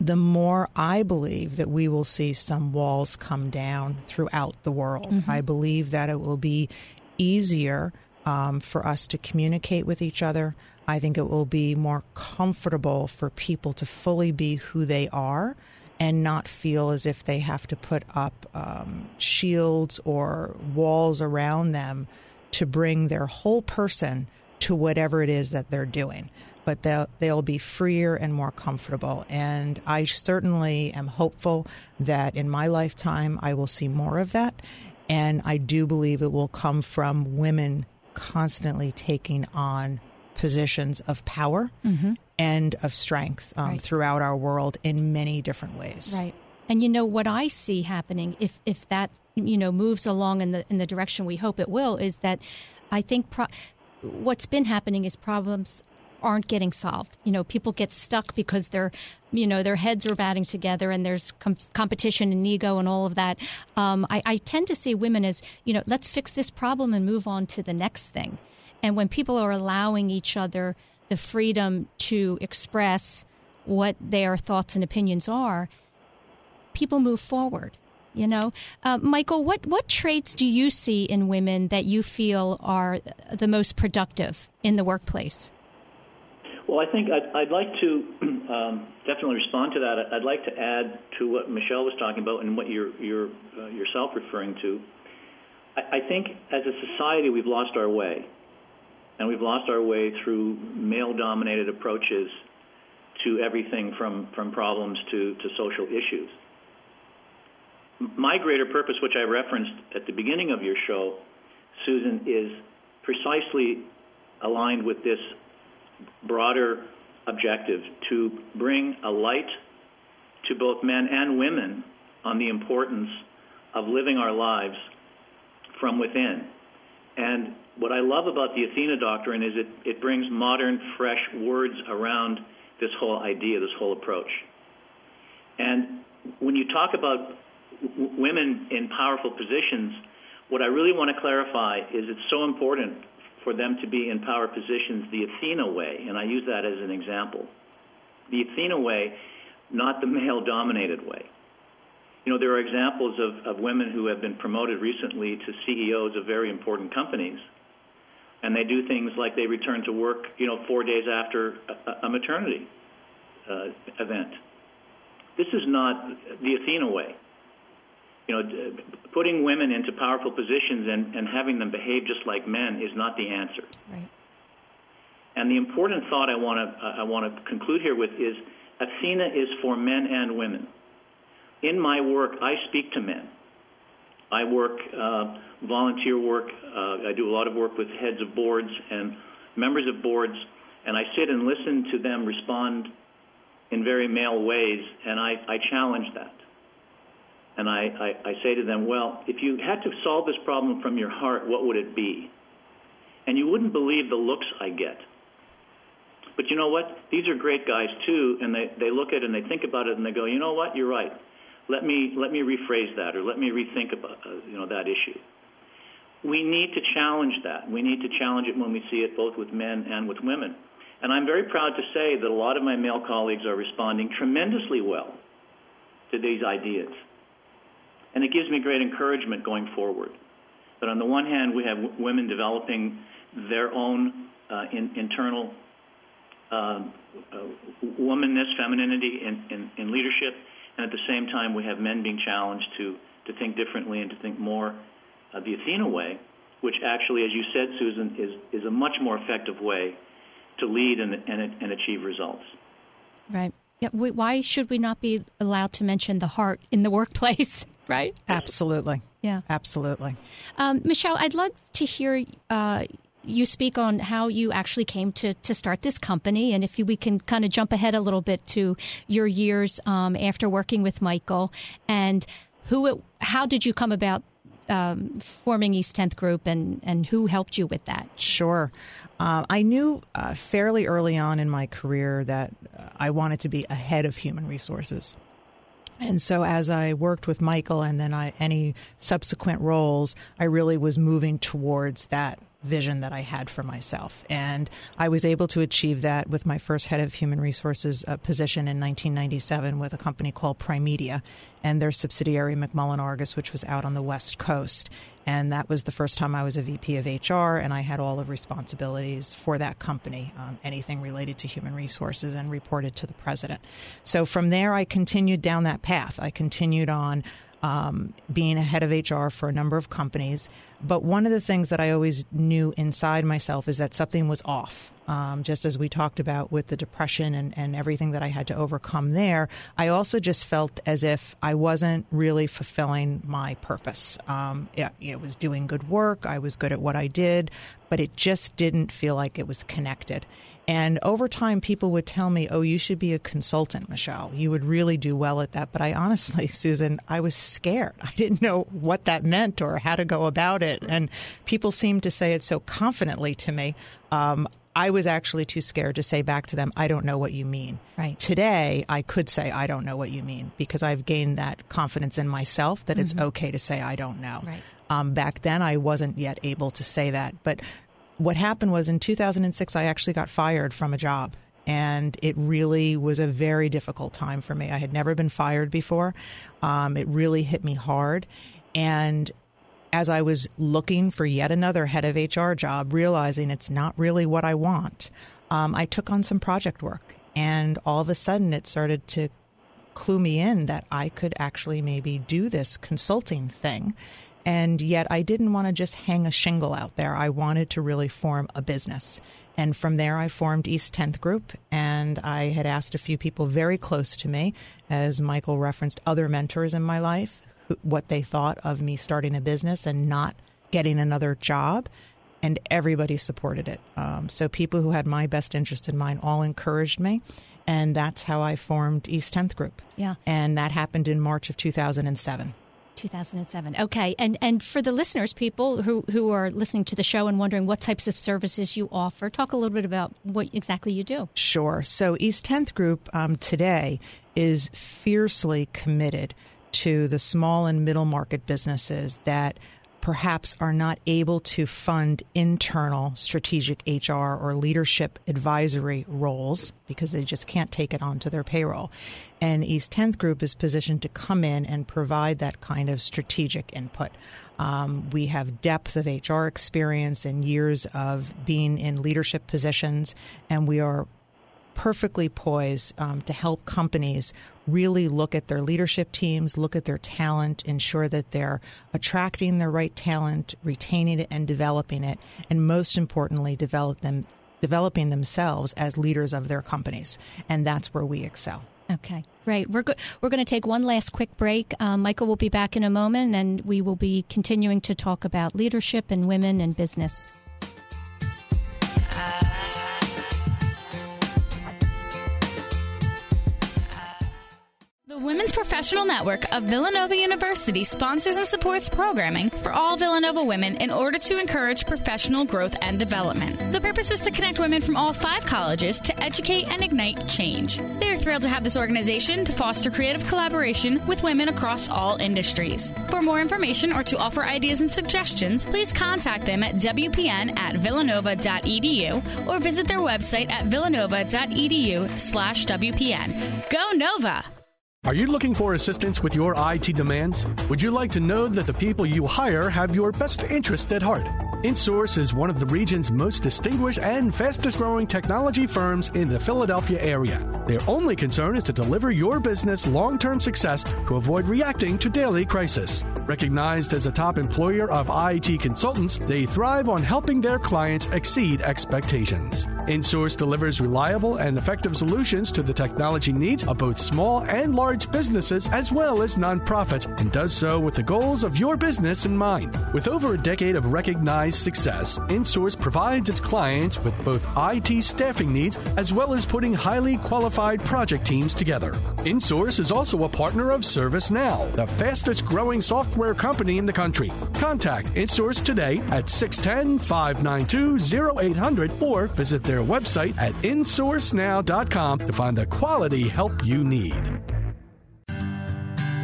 [SPEAKER 3] the more I believe that we will see some walls come down throughout the world. Mm-hmm. I believe that it will be easier um, for us to communicate with each other. I think it will be more comfortable for people to fully be who they are and not feel as if they have to put up um, shields or walls around them to bring their whole person to whatever it is that they're doing. But they'll, they'll be freer and more comfortable. And I certainly am hopeful that in my lifetime I will see more of that. And I do believe it will come from women constantly taking on positions of power mm-hmm. and of strength um, right. throughout our world in many different ways.
[SPEAKER 1] Right. And you know what I see happening if if that you know moves along in the in the direction we hope it will is that I think pro- what's been happening is problems aren't getting solved. You know, people get stuck because their, you know, their heads are batting together and there's com- competition and ego and all of that. Um, I, I tend to see women as, you know, let's fix this problem and move on to the next thing. And when people are allowing each other the freedom to express what their thoughts and opinions are, people move forward. You know, uh, Michael, what what traits do you see in women that you feel are the most productive in the workplace?
[SPEAKER 2] Well, I think I'd, I'd like to (clears throat) um, definitely respond to that. I'd like to add to what Michelle was talking about and what you're, you're uh, yourself referring to. I, I think as a society we've lost our way and we've lost our way through male-dominated approaches to everything from, from problems to, to social issues. My greater purpose, which I referenced at the beginning of your show, Susan, is precisely aligned with this broader objective to bring a light to both men and women on the importance of living our lives from within. And what I love about the Athena doctrine is it, it brings modern, fresh words around this whole idea, this whole approach. And when you talk about women in powerful positions, what I really want to clarify is it's so important for them to be in power positions the Athena way, and I use that as an example. The Athena way, not the male dominated way. You know, there are examples of, of women who have been promoted recently to CEOs of very important companies, and they do things like they return to work, you know, four days after a, a maternity uh, event. This is not the Athena way. You know, putting women into powerful positions and, and having them behave just like men is not the answer.
[SPEAKER 1] Right.
[SPEAKER 2] And the important thought I want to I want to conclude here with is Athena is for men and women. In my work, I speak to men. I work uh, volunteer work. Uh, I do a lot of work with heads of boards and members of boards, and I sit and listen to them respond in very male ways, and I, I challenge that. And I, I, I say to them, well, if you had to solve this problem from your heart, what would it be? And you wouldn't believe the looks I get. But you know what? These are great guys too, and they, they look at it and they think about it and they go, you know what? You're right. Let me let me rephrase that, or let me rethink about uh, you know that issue. We need to challenge that. We need to challenge it when we see it both with men and with women. And I'm very proud to say that a lot of my male colleagues are responding tremendously well to these ideas. And it gives me great encouragement going forward. That on the one hand, we have w- women developing their own uh, in, internal uh, uh, womanness, femininity in, in, in, leadership, and at the same time, we have men being challenged to, to think differently and to think more uh, the Athena way, which actually, as you said, Susan, is, is a much more effective way to lead and, and, and achieve results.
[SPEAKER 1] Right. Yeah, we, why should we not be allowed to mention the heart in the (laughs) workplace? Right.
[SPEAKER 3] Absolutely.
[SPEAKER 1] Yeah.
[SPEAKER 3] Absolutely.
[SPEAKER 1] Um, Michelle, I'd love to hear uh, you speak on how you actually came to, to start this company, and if we can kind of jump ahead a little bit to your years um, after working with Michael, and who, it, how did you come about um, forming East 10th Group and, and who helped you with that?
[SPEAKER 3] Sure. Uh, I knew uh, fairly early on in my career that uh, I wanted to be ahead of human resources. And so as I worked with Michael and then I, any subsequent roles, I really was moving towards that vision that I had for myself. And I was able to achieve that with my first head of human resources uh, position in 1997 with a company called Primedia and their subsidiary McMullen Argus, which was out on the West Coast. And that was the first time I was a VP of HR, and I had all of responsibilities for that company, um, anything related to human resources, and reported to the president. So from there, I continued down that path. I continued on um, being a head of HR for a number of companies. But one of the things that I always knew inside myself is that something was off. Um, just as we talked about with the depression and, and everything that I had to overcome there, I also just felt as if I wasn't really fulfilling my purpose. Um, it, it was doing good work, I was good at what I did, but it just didn't feel like it was connected. And over time, people would tell me, oh, you should be a consultant, Michelle. You would really do well at that. But I honestly, (laughs) Susan, I was scared. I didn't know what that meant or how to go about it. And people seemed to say it so confidently to me. Um, I was actually too scared to say back to them, I don't know what you mean.
[SPEAKER 1] Right.
[SPEAKER 3] Today, I could say, I don't know what you mean because I've gained that confidence in myself that mm-hmm. it's okay to say, I don't know.
[SPEAKER 1] Right.
[SPEAKER 3] Um, back then, I wasn't yet able to say that. But what happened was in 2006, I actually got fired from a job. And it really was a very difficult time for me. I had never been fired before. Um, it really hit me hard. And as I was looking for yet another head of HR job, realizing it's not really what I want, um, I took on some project work. And all of a sudden, it started to clue me in that I could actually maybe do this consulting thing and yet I didn't want to just hang a shingle out there. I wanted to really form a business. And from there, I formed East 10th Group. And I had asked a few people very close to me, as Michael referenced, other mentors in my life, what they thought of me starting a business and not getting another job. And everybody supported it. Um, so people who had my best interest in mind all encouraged me. And that's how I formed East 10th Group.
[SPEAKER 1] Yeah.
[SPEAKER 3] And that happened in March of 2007.
[SPEAKER 1] 2007. Okay. And and for the listeners, people who, who are listening to the show and wondering what types of services you offer, talk a little bit about what exactly you do.
[SPEAKER 3] Sure. So East 10th Group um, today is fiercely committed to the small and middle market businesses that perhaps are not able to fund internal strategic HR or leadership advisory roles because they just can't take it onto their payroll. And East 10th Group is positioned to come in and provide that kind of strategic input. Um, we have depth of HR experience and years of being in leadership positions, and we are perfectly poised um, to help companies really look at their leadership teams, look at their talent, ensure that they're attracting the right talent, retaining it, and developing it, and most importantly, develop them, developing themselves as leaders of their companies. And that's where we excel.
[SPEAKER 1] Okay, great. We're go- we're going to take one last quick break. Um, Michael will be back in a moment, and we will be continuing to talk about leadership and women and business.
[SPEAKER 5] The Women's Professional Network of Villanova University sponsors and supports programming for all Villanova women in order to encourage professional growth and development. The purpose is to connect women from all five colleges to educate and ignite change. They are thrilled to have this organization to foster creative collaboration with women across all industries. For more information or to offer ideas and suggestions, please contact them at wpn at villanova.edu or visit their website at villanova.edu slash WPN. Go Nova!
[SPEAKER 6] Are you looking for assistance with your IT demands? Would you like to know that the people you hire have your best interest at heart? InSource is one of the region's most distinguished and fastest growing technology firms in the Philadelphia area. Their only concern is to deliver your business long term success to avoid reacting to daily crisis. Recognized as a top employer of IT consultants, they thrive on helping their clients exceed expectations. InSource delivers reliable and effective solutions to the technology needs of both small and large businesses as well as nonprofits and does so with the goals of your business in mind. With over a decade of recognized success, InSource provides its clients with both IT staffing needs as well as putting highly qualified project teams together. InSource is also a partner of ServiceNow, the fastest growing software company in the country. Contact InSource today at 610 592 0800 or visit their website at insourcenow.com to find the quality help you need.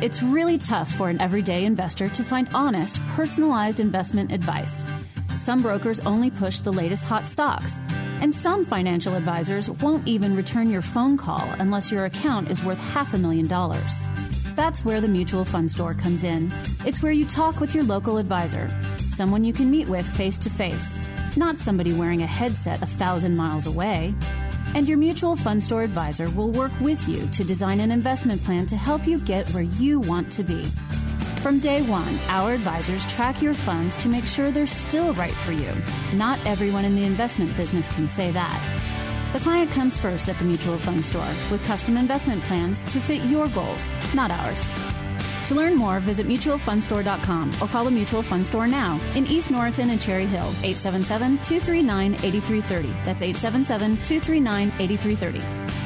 [SPEAKER 4] It's really tough for an everyday investor to find honest, personalized investment advice. Some brokers only push the latest hot stocks, and some financial advisors won't even return your phone call unless your account is worth half a million dollars. That's where the Mutual Fund Store comes in. It's where you talk with your local advisor, someone you can meet with face to face, not somebody wearing a headset a thousand miles away. And your mutual fund store advisor will work with you to design an investment plan to help you get where you want to be. From day one, our advisors track your funds to make sure they're still right for you. Not everyone in the investment business can say that. The client comes first at the mutual fund store with custom investment plans to fit your goals, not ours. To learn more, visit mutualfundstore.com or call the Mutual Fund Store now in East Norriton and Cherry Hill, 877 239 8330. That's 877 239 8330.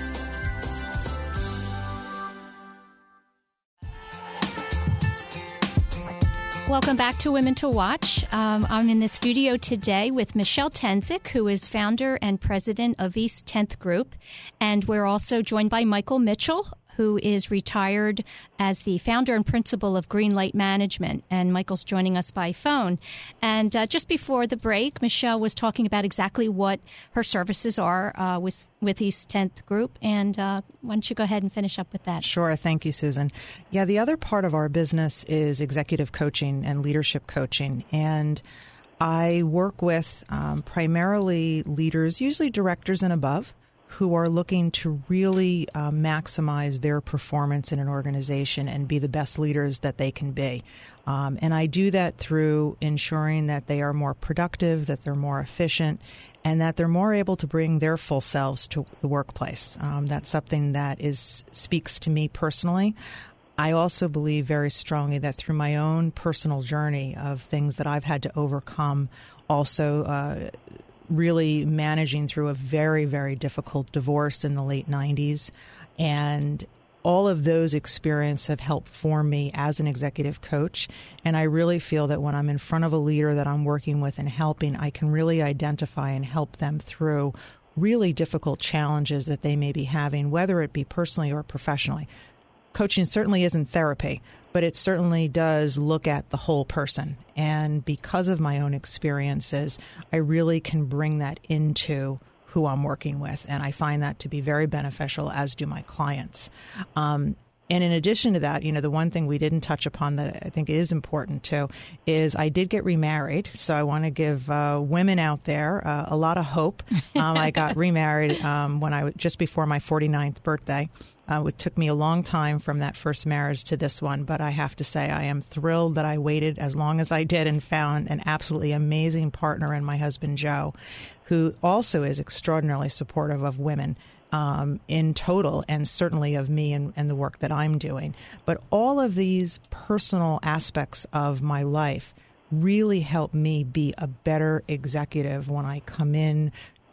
[SPEAKER 1] Welcome back to Women to Watch. Um, I'm in the studio today with Michelle Tenzyk, who is founder and president of East 10th Group. And we're also joined by Michael Mitchell, who is retired as the founder and principal of Greenlight Management. And Michael's joining us by phone. And uh, just before the break, Michelle was talking about exactly what her services are uh, with, with East 10th Group. And uh, why don't you go ahead and finish up with that?
[SPEAKER 3] Sure. Thank you, Susan. Yeah, the other part of our business is executive coaching and leadership coaching. And I work with um, primarily leaders, usually directors and above, who are looking to really uh, maximize their performance in an organization and be the best leaders that they can be. Um, and I do that through ensuring that they are more productive, that they're more efficient, and that they're more able to bring their full selves to the workplace. Um, that's something that is speaks to me personally. I also believe very strongly that through my own personal journey of things that I've had to overcome, also uh, really managing through a very, very difficult divorce in the late 90s. And all of those experiences have helped form me as an executive coach. And I really feel that when I'm in front of a leader that I'm working with and helping, I can really identify and help them through really difficult challenges that they may be having, whether it be personally or professionally coaching certainly isn't therapy, but it certainly does look at the whole person. And because of my own experiences, I really can bring that into who I'm working with. And I find that to be very beneficial, as do my clients. Um, and in addition to that, you know, the one thing we didn't touch upon that I think is important too is I did get remarried. So I want to give uh, women out there uh, a lot of hope. Um, I got (laughs) remarried um, when I just before my 49th birthday. Uh, it took me a long time from that first marriage to this one, but I have to say I am thrilled that I waited as long as I did and found an absolutely amazing partner in my husband Joe, who also is extraordinarily supportive of women um, in total, and certainly of me and, and the work that I'm doing. But all of these personal aspects of my life really help me be a better executive when I come in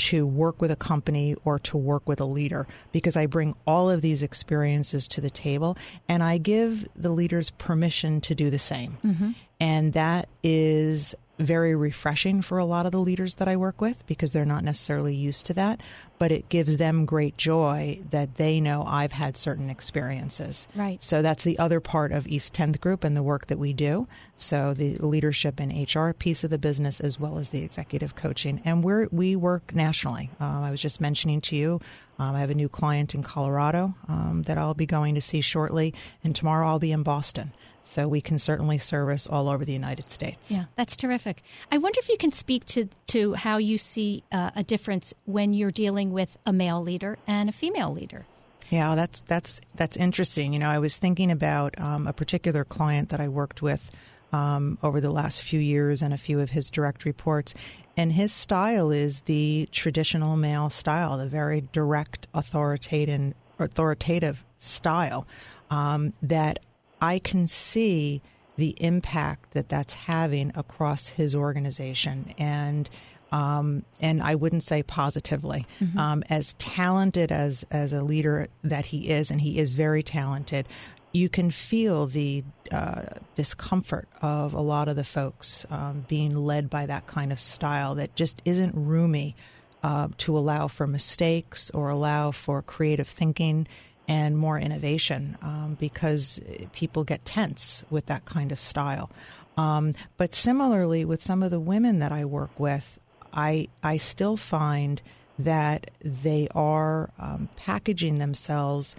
[SPEAKER 3] to work with a company or to work with a leader because I bring all of these experiences to the table and I give the leaders permission to do the same. Mm-hmm. And that is very refreshing for a lot of the leaders that I work with because they're not necessarily used to that, but it gives them great joy that they know I've had certain experiences.
[SPEAKER 1] Right.
[SPEAKER 3] So that's the other part of East 10th Group and the work that we do. So the leadership and HR piece of the business as well as the executive coaching. And we we work nationally. Um, I was just mentioning to you, um, I have a new client in Colorado um, that I'll be going to see shortly, and tomorrow I'll be in Boston. So we can certainly service all over the United States.
[SPEAKER 1] Yeah, that's terrific. I wonder if you can speak to, to how you see uh, a difference when you're dealing with a male leader and a female leader.
[SPEAKER 3] Yeah, that's that's that's interesting. You know, I was thinking about um, a particular client that I worked with um, over the last few years and a few of his direct reports, and his style is the traditional male style, the very direct, authoritative, authoritative style um, that I can see the impact that that's having across his organization and um, and I wouldn't say positively. Mm-hmm. Um, as talented as as a leader that he is, and he is very talented, you can feel the uh, discomfort of a lot of the folks um, being led by that kind of style that just isn't roomy uh, to allow for mistakes or allow for creative thinking and more innovation um, because people get tense with that kind of style. Um, but similarly, with some of the women that I work with, I I still find that they are um, packaging themselves,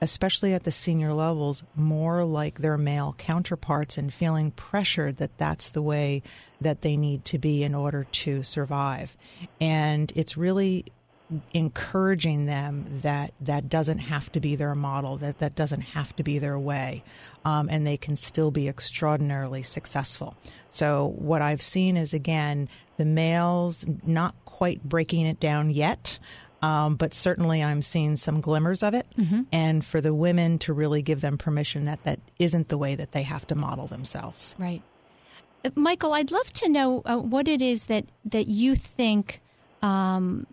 [SPEAKER 3] especially at the senior levels, more like their male counterparts and feeling pressured that that's the way that they need to be in order to survive. And it's really encouraging them that that doesn't have to be their model, that that doesn't have to be their way, um, and they can still be extraordinarily successful. So what I've seen is again the males not quite breaking it down yet. Um, but certainly, I'm seeing some glimmers of it, mm-hmm. and for the women to really give them permission that that isn't the way that they have to model themselves.
[SPEAKER 1] Right, uh, Michael. I'd love to know uh, what it is that that you think um,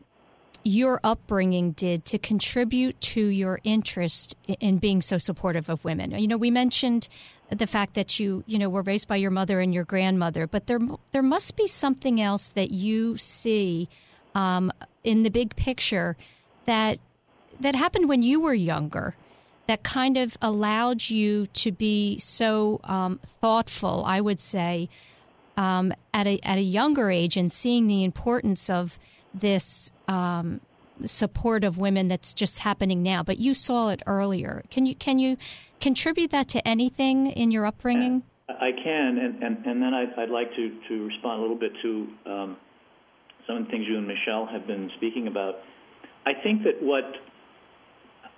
[SPEAKER 1] your upbringing did to contribute to your interest in being so supportive of women. You know, we mentioned the fact that you, you know, were raised by your mother and your grandmother, but there there must be something else that you see um, in the big picture that that happened when you were younger that kind of allowed you to be so um, thoughtful, I would say, um, at, a, at a younger age and seeing the importance of this um, support of women that's just happening now, but you saw it earlier. Can you can you contribute that to anything in your upbringing?
[SPEAKER 2] I can, and, and, and then I'd, I'd like to, to respond a little bit to um, some of the things you and Michelle have been speaking about. I think that what,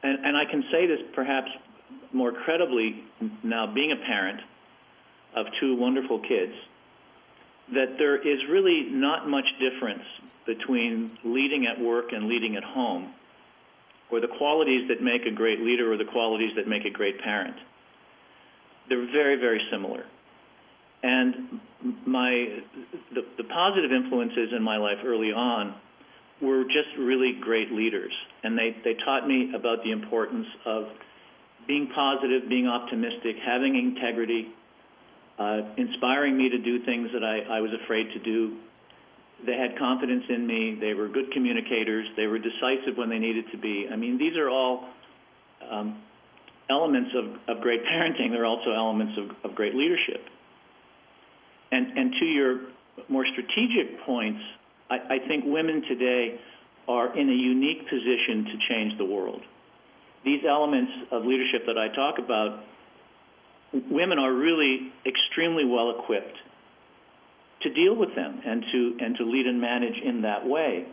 [SPEAKER 2] and, and I can say this perhaps more credibly now being a parent of two wonderful kids, that there is really not much difference between leading at work and leading at home, or the qualities that make a great leader or the qualities that make a great parent. They're very, very similar. And my the, the positive influences in my life early on were just really great leaders, and they, they taught me about the importance of being positive, being optimistic, having integrity, uh, inspiring me to do things that I, I was afraid to do, they had confidence in me. They were good communicators. They were decisive when they needed to be. I mean, these are all um, elements of, of great (laughs) parenting. They're also elements of, of great leadership. And, and to your more strategic points, I, I think women today are in a unique position to change the world. These elements of leadership that I talk about, women are really extremely well equipped to deal with them and to and to lead and manage in that way.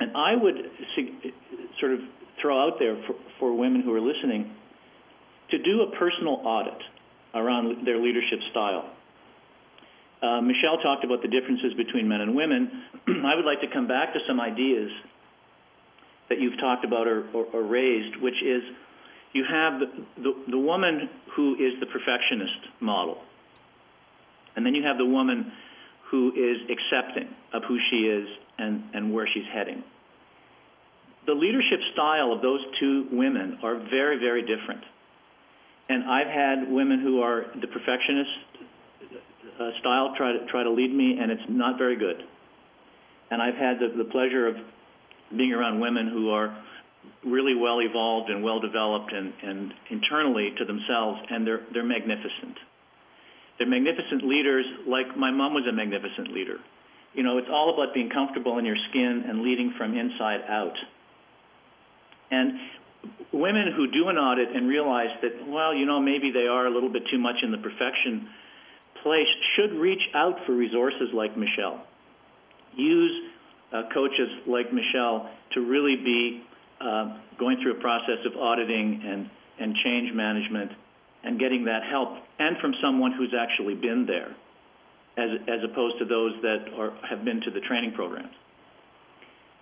[SPEAKER 2] And I would sort of throw out there for, for women who are listening to do a personal audit around their leadership style. Uh, Michelle talked about the differences between men and women. (clears throat) I would like to come back to some ideas that you've talked about or, or, or raised, which is you have the, the, the woman who is the perfectionist model and then you have the woman who is accepting of who she is and, and where she's heading. The leadership style of those two women are very, very different. And I've had women who are the perfectionist uh, style try to try to lead me, and it's not very good. And I've had the, the pleasure of being around women who are really well evolved and well developed and, and internally to themselves, and they're they're magnificent. They're magnificent leaders, like my mom was a magnificent leader. You know, it's all about being comfortable in your skin and leading from inside out. And women who do an audit and realize that, well, you know, maybe they are a little bit too much in the perfection place should reach out for resources like Michelle. Use uh, coaches like Michelle to really be uh, going through a process of auditing and, and change management and getting that help, and from someone who's actually been there, as, as opposed to those that are, have been to the training programs.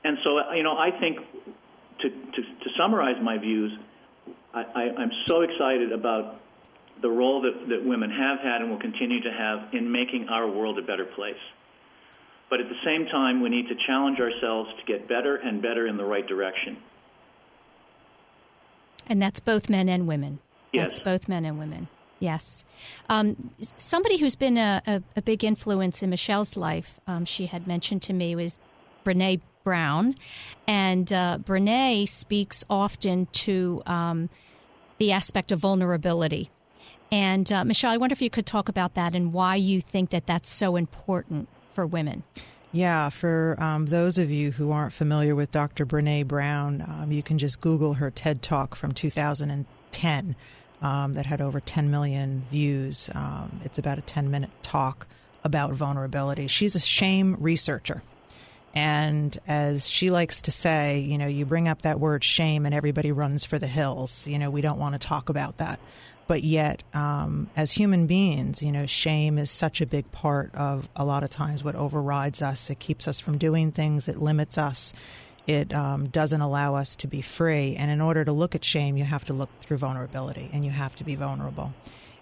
[SPEAKER 2] And so, you know, I think to, to, to summarize my views, I, I, I'm so excited about the role that, that women have had and will continue to have in making our world a better place. But at the same time, we need to challenge ourselves to get better and better in the right direction.
[SPEAKER 1] And that's both men and women.
[SPEAKER 2] Yes.
[SPEAKER 1] That's both men and women. Yes. Um, somebody who's been a, a, a, big influence in Michelle's life, um, she had mentioned to me, was Brene Brown. And uh, Brene speaks often to um, the aspect of vulnerability. And uh, Michelle, I wonder if you could talk about that and why you think that that's so important for women.
[SPEAKER 3] Yeah, for um, those of you who aren't familiar with Dr. Brene Brown, um, you can just Google her TED Talk from 2010 um, that had over 10 million views. Um, it's about a 10 minute talk about vulnerability. She's a shame researcher. And as she likes to say, you know, you bring up that word shame and everybody runs for the hills. You know, we don't want to talk about that. But yet, um, as human beings, you know, shame is such a big part of a lot of times what overrides us. It keeps us from doing things, it limits us it um, doesn't allow us to be free. And in order to look at shame, you have to look through vulnerability and you have to be vulnerable.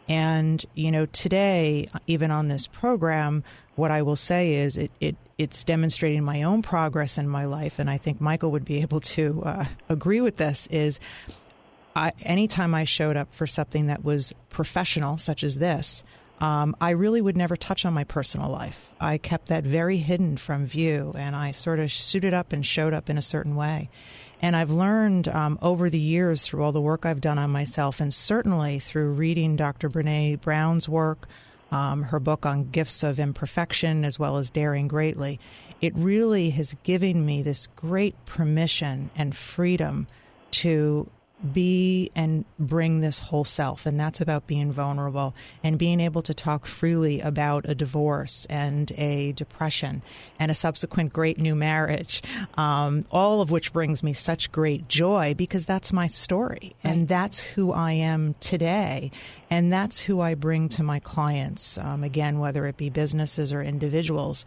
[SPEAKER 3] And, you know, today, even on this program, what I will say is it, it it's demonstrating my own progress in my life. And I think Michael would be (laughs) able to uh, agree with this is I, anytime I showed up for something that was professional, such as this, um, I really would never touch on my personal life. I kept that very hidden from view, and I sort of suited up and showed up in a certain way. And I've learned um, over the years through all the work I've done on myself, and certainly through reading Dr. Brene Brown's work, um, her book on gifts of imperfection, as well as Daring Greatly, it really has given me this great permission and freedom to be and bring this whole self. And that's about being vulnerable and being able to talk freely about a divorce and a depression and a subsequent great new marriage, um, all of which brings me such great joy because that's my story. Right. And that's who I am today. And that's who I bring to my clients, um, again, whether it be businesses or individuals.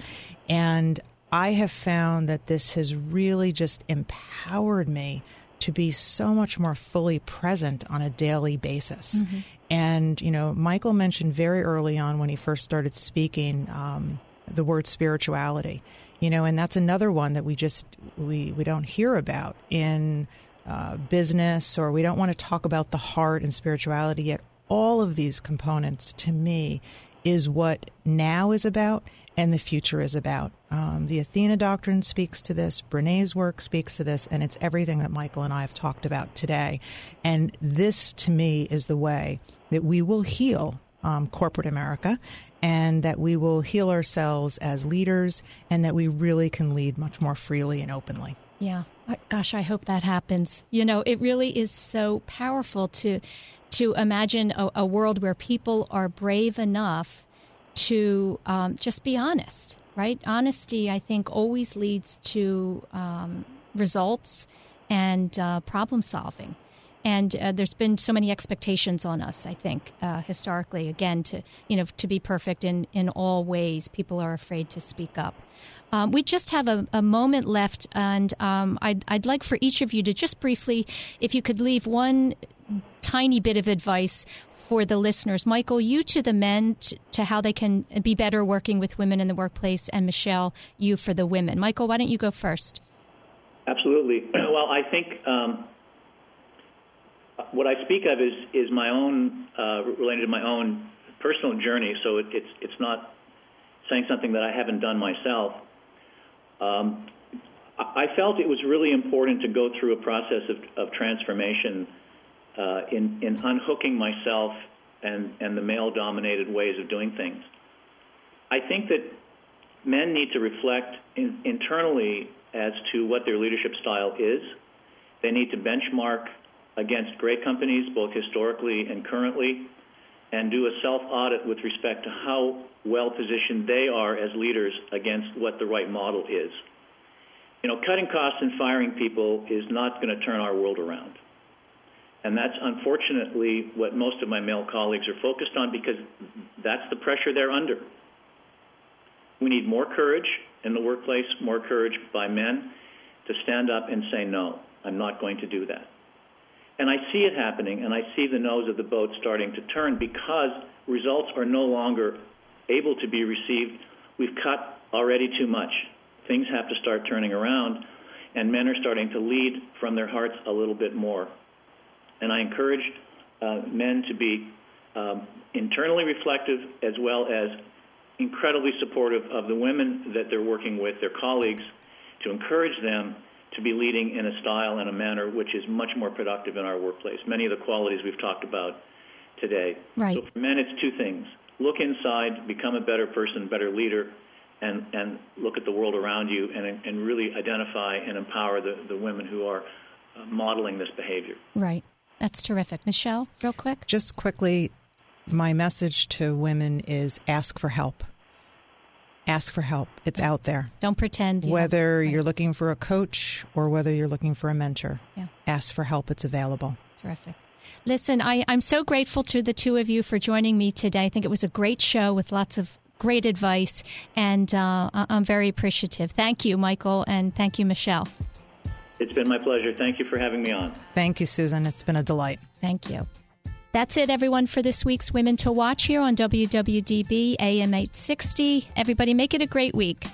[SPEAKER 3] And I have found that this has really just empowered me to be so much more fully present on a daily basis. Mm-hmm. And, you know, Michael mentioned very early on when he first started speaking um, the word spirituality, you know, and that's another one that we just, we, we don't hear about in uh, business or we don't want to talk about the heart and spirituality yet. All of these components to me is what now is about and the future is about. Um, the Athena doctrine speaks to this, Brene's work speaks to this, and it's everything that Michael and I have talked about today. And this, to me, is the way that we will heal um, corporate America and that we will heal ourselves as leaders and that we really can lead much more freely and openly.
[SPEAKER 1] Yeah. Gosh, I hope that happens. You know, it really is so powerful to to imagine a, a world where people are brave enough to um, just be honest, right? Honesty, I think, always leads to um, results and uh, problem solving. And uh, there's been so many expectations on us. I think uh, historically, again, to you know, to be perfect in in all ways, people are afraid to speak up. Um, we just have a, a moment left, and um, I'd, I'd like for each of you to just briefly, if you could leave one tiny bit of advice for the listeners. Michael, you to the men t- to how they can be better working with women in the workplace, and Michelle, you for the women. Michael, why don't you go first?
[SPEAKER 2] Absolutely. (clears throat) Well, I think um, what I speak of is is my own uh, related to my own personal journey. So it, it's it's not saying something that I haven't done myself. Um, I felt it was really important to go through a process of, of transformation uh, in, in unhooking myself and, and the male dominated ways of doing things. I think that men need to reflect in, internally as to what their leadership style is. They need to benchmark against great companies, both historically and currently, and do a self audit with respect to how well positioned they are as leaders against what the right model is. You know, cutting costs and firing people is not going to turn our world around. And that's unfortunately what most of my male colleagues are focused on because that's the pressure they're under. We need more courage in the workplace, more courage by men to stand up and say, no, I'm not going to do that. And I see it happening, and I see the nose of the boat starting to turn because results are no longer able to be received. We've cut already too much. Things have to start turning around, and men are starting to lead from their hearts a little bit more. And I encourage uh, men to be um, internally reflective as well as incredibly supportive of the women that they're working with, their colleagues, to encourage them to be leading in a style and a manner which is much more productive in our workplace. Many of the qualities we've talked about today.
[SPEAKER 1] Right.
[SPEAKER 2] So for men, it's two things look inside, become a better person, better leader, and, and look at the world around you and, and really identify and empower the, the women who are uh, modeling this behavior.
[SPEAKER 1] Right. That's terrific. Michelle, real quick.
[SPEAKER 3] Just quickly, my message to women is ask for help. Ask for help. It's out there.
[SPEAKER 1] Don't pretend.
[SPEAKER 3] You whether you're looking for a coach or whether you're looking for a mentor,
[SPEAKER 1] yeah.
[SPEAKER 3] ask for help. It's available.
[SPEAKER 1] Terrific. Listen, I, I'm so grateful to the two of you for joining me today. I think it was a great show with lots of great advice, and uh, I'm very appreciative. Thank you, Michael, and thank you, Michelle.
[SPEAKER 2] It's been my pleasure. Thank you for having me on.
[SPEAKER 3] Thank you, Susan. It's been a delight.
[SPEAKER 1] Thank you. That's it, everyone, for this week's Women to Watch here on WWDB AM 860. Everybody, make it a great week.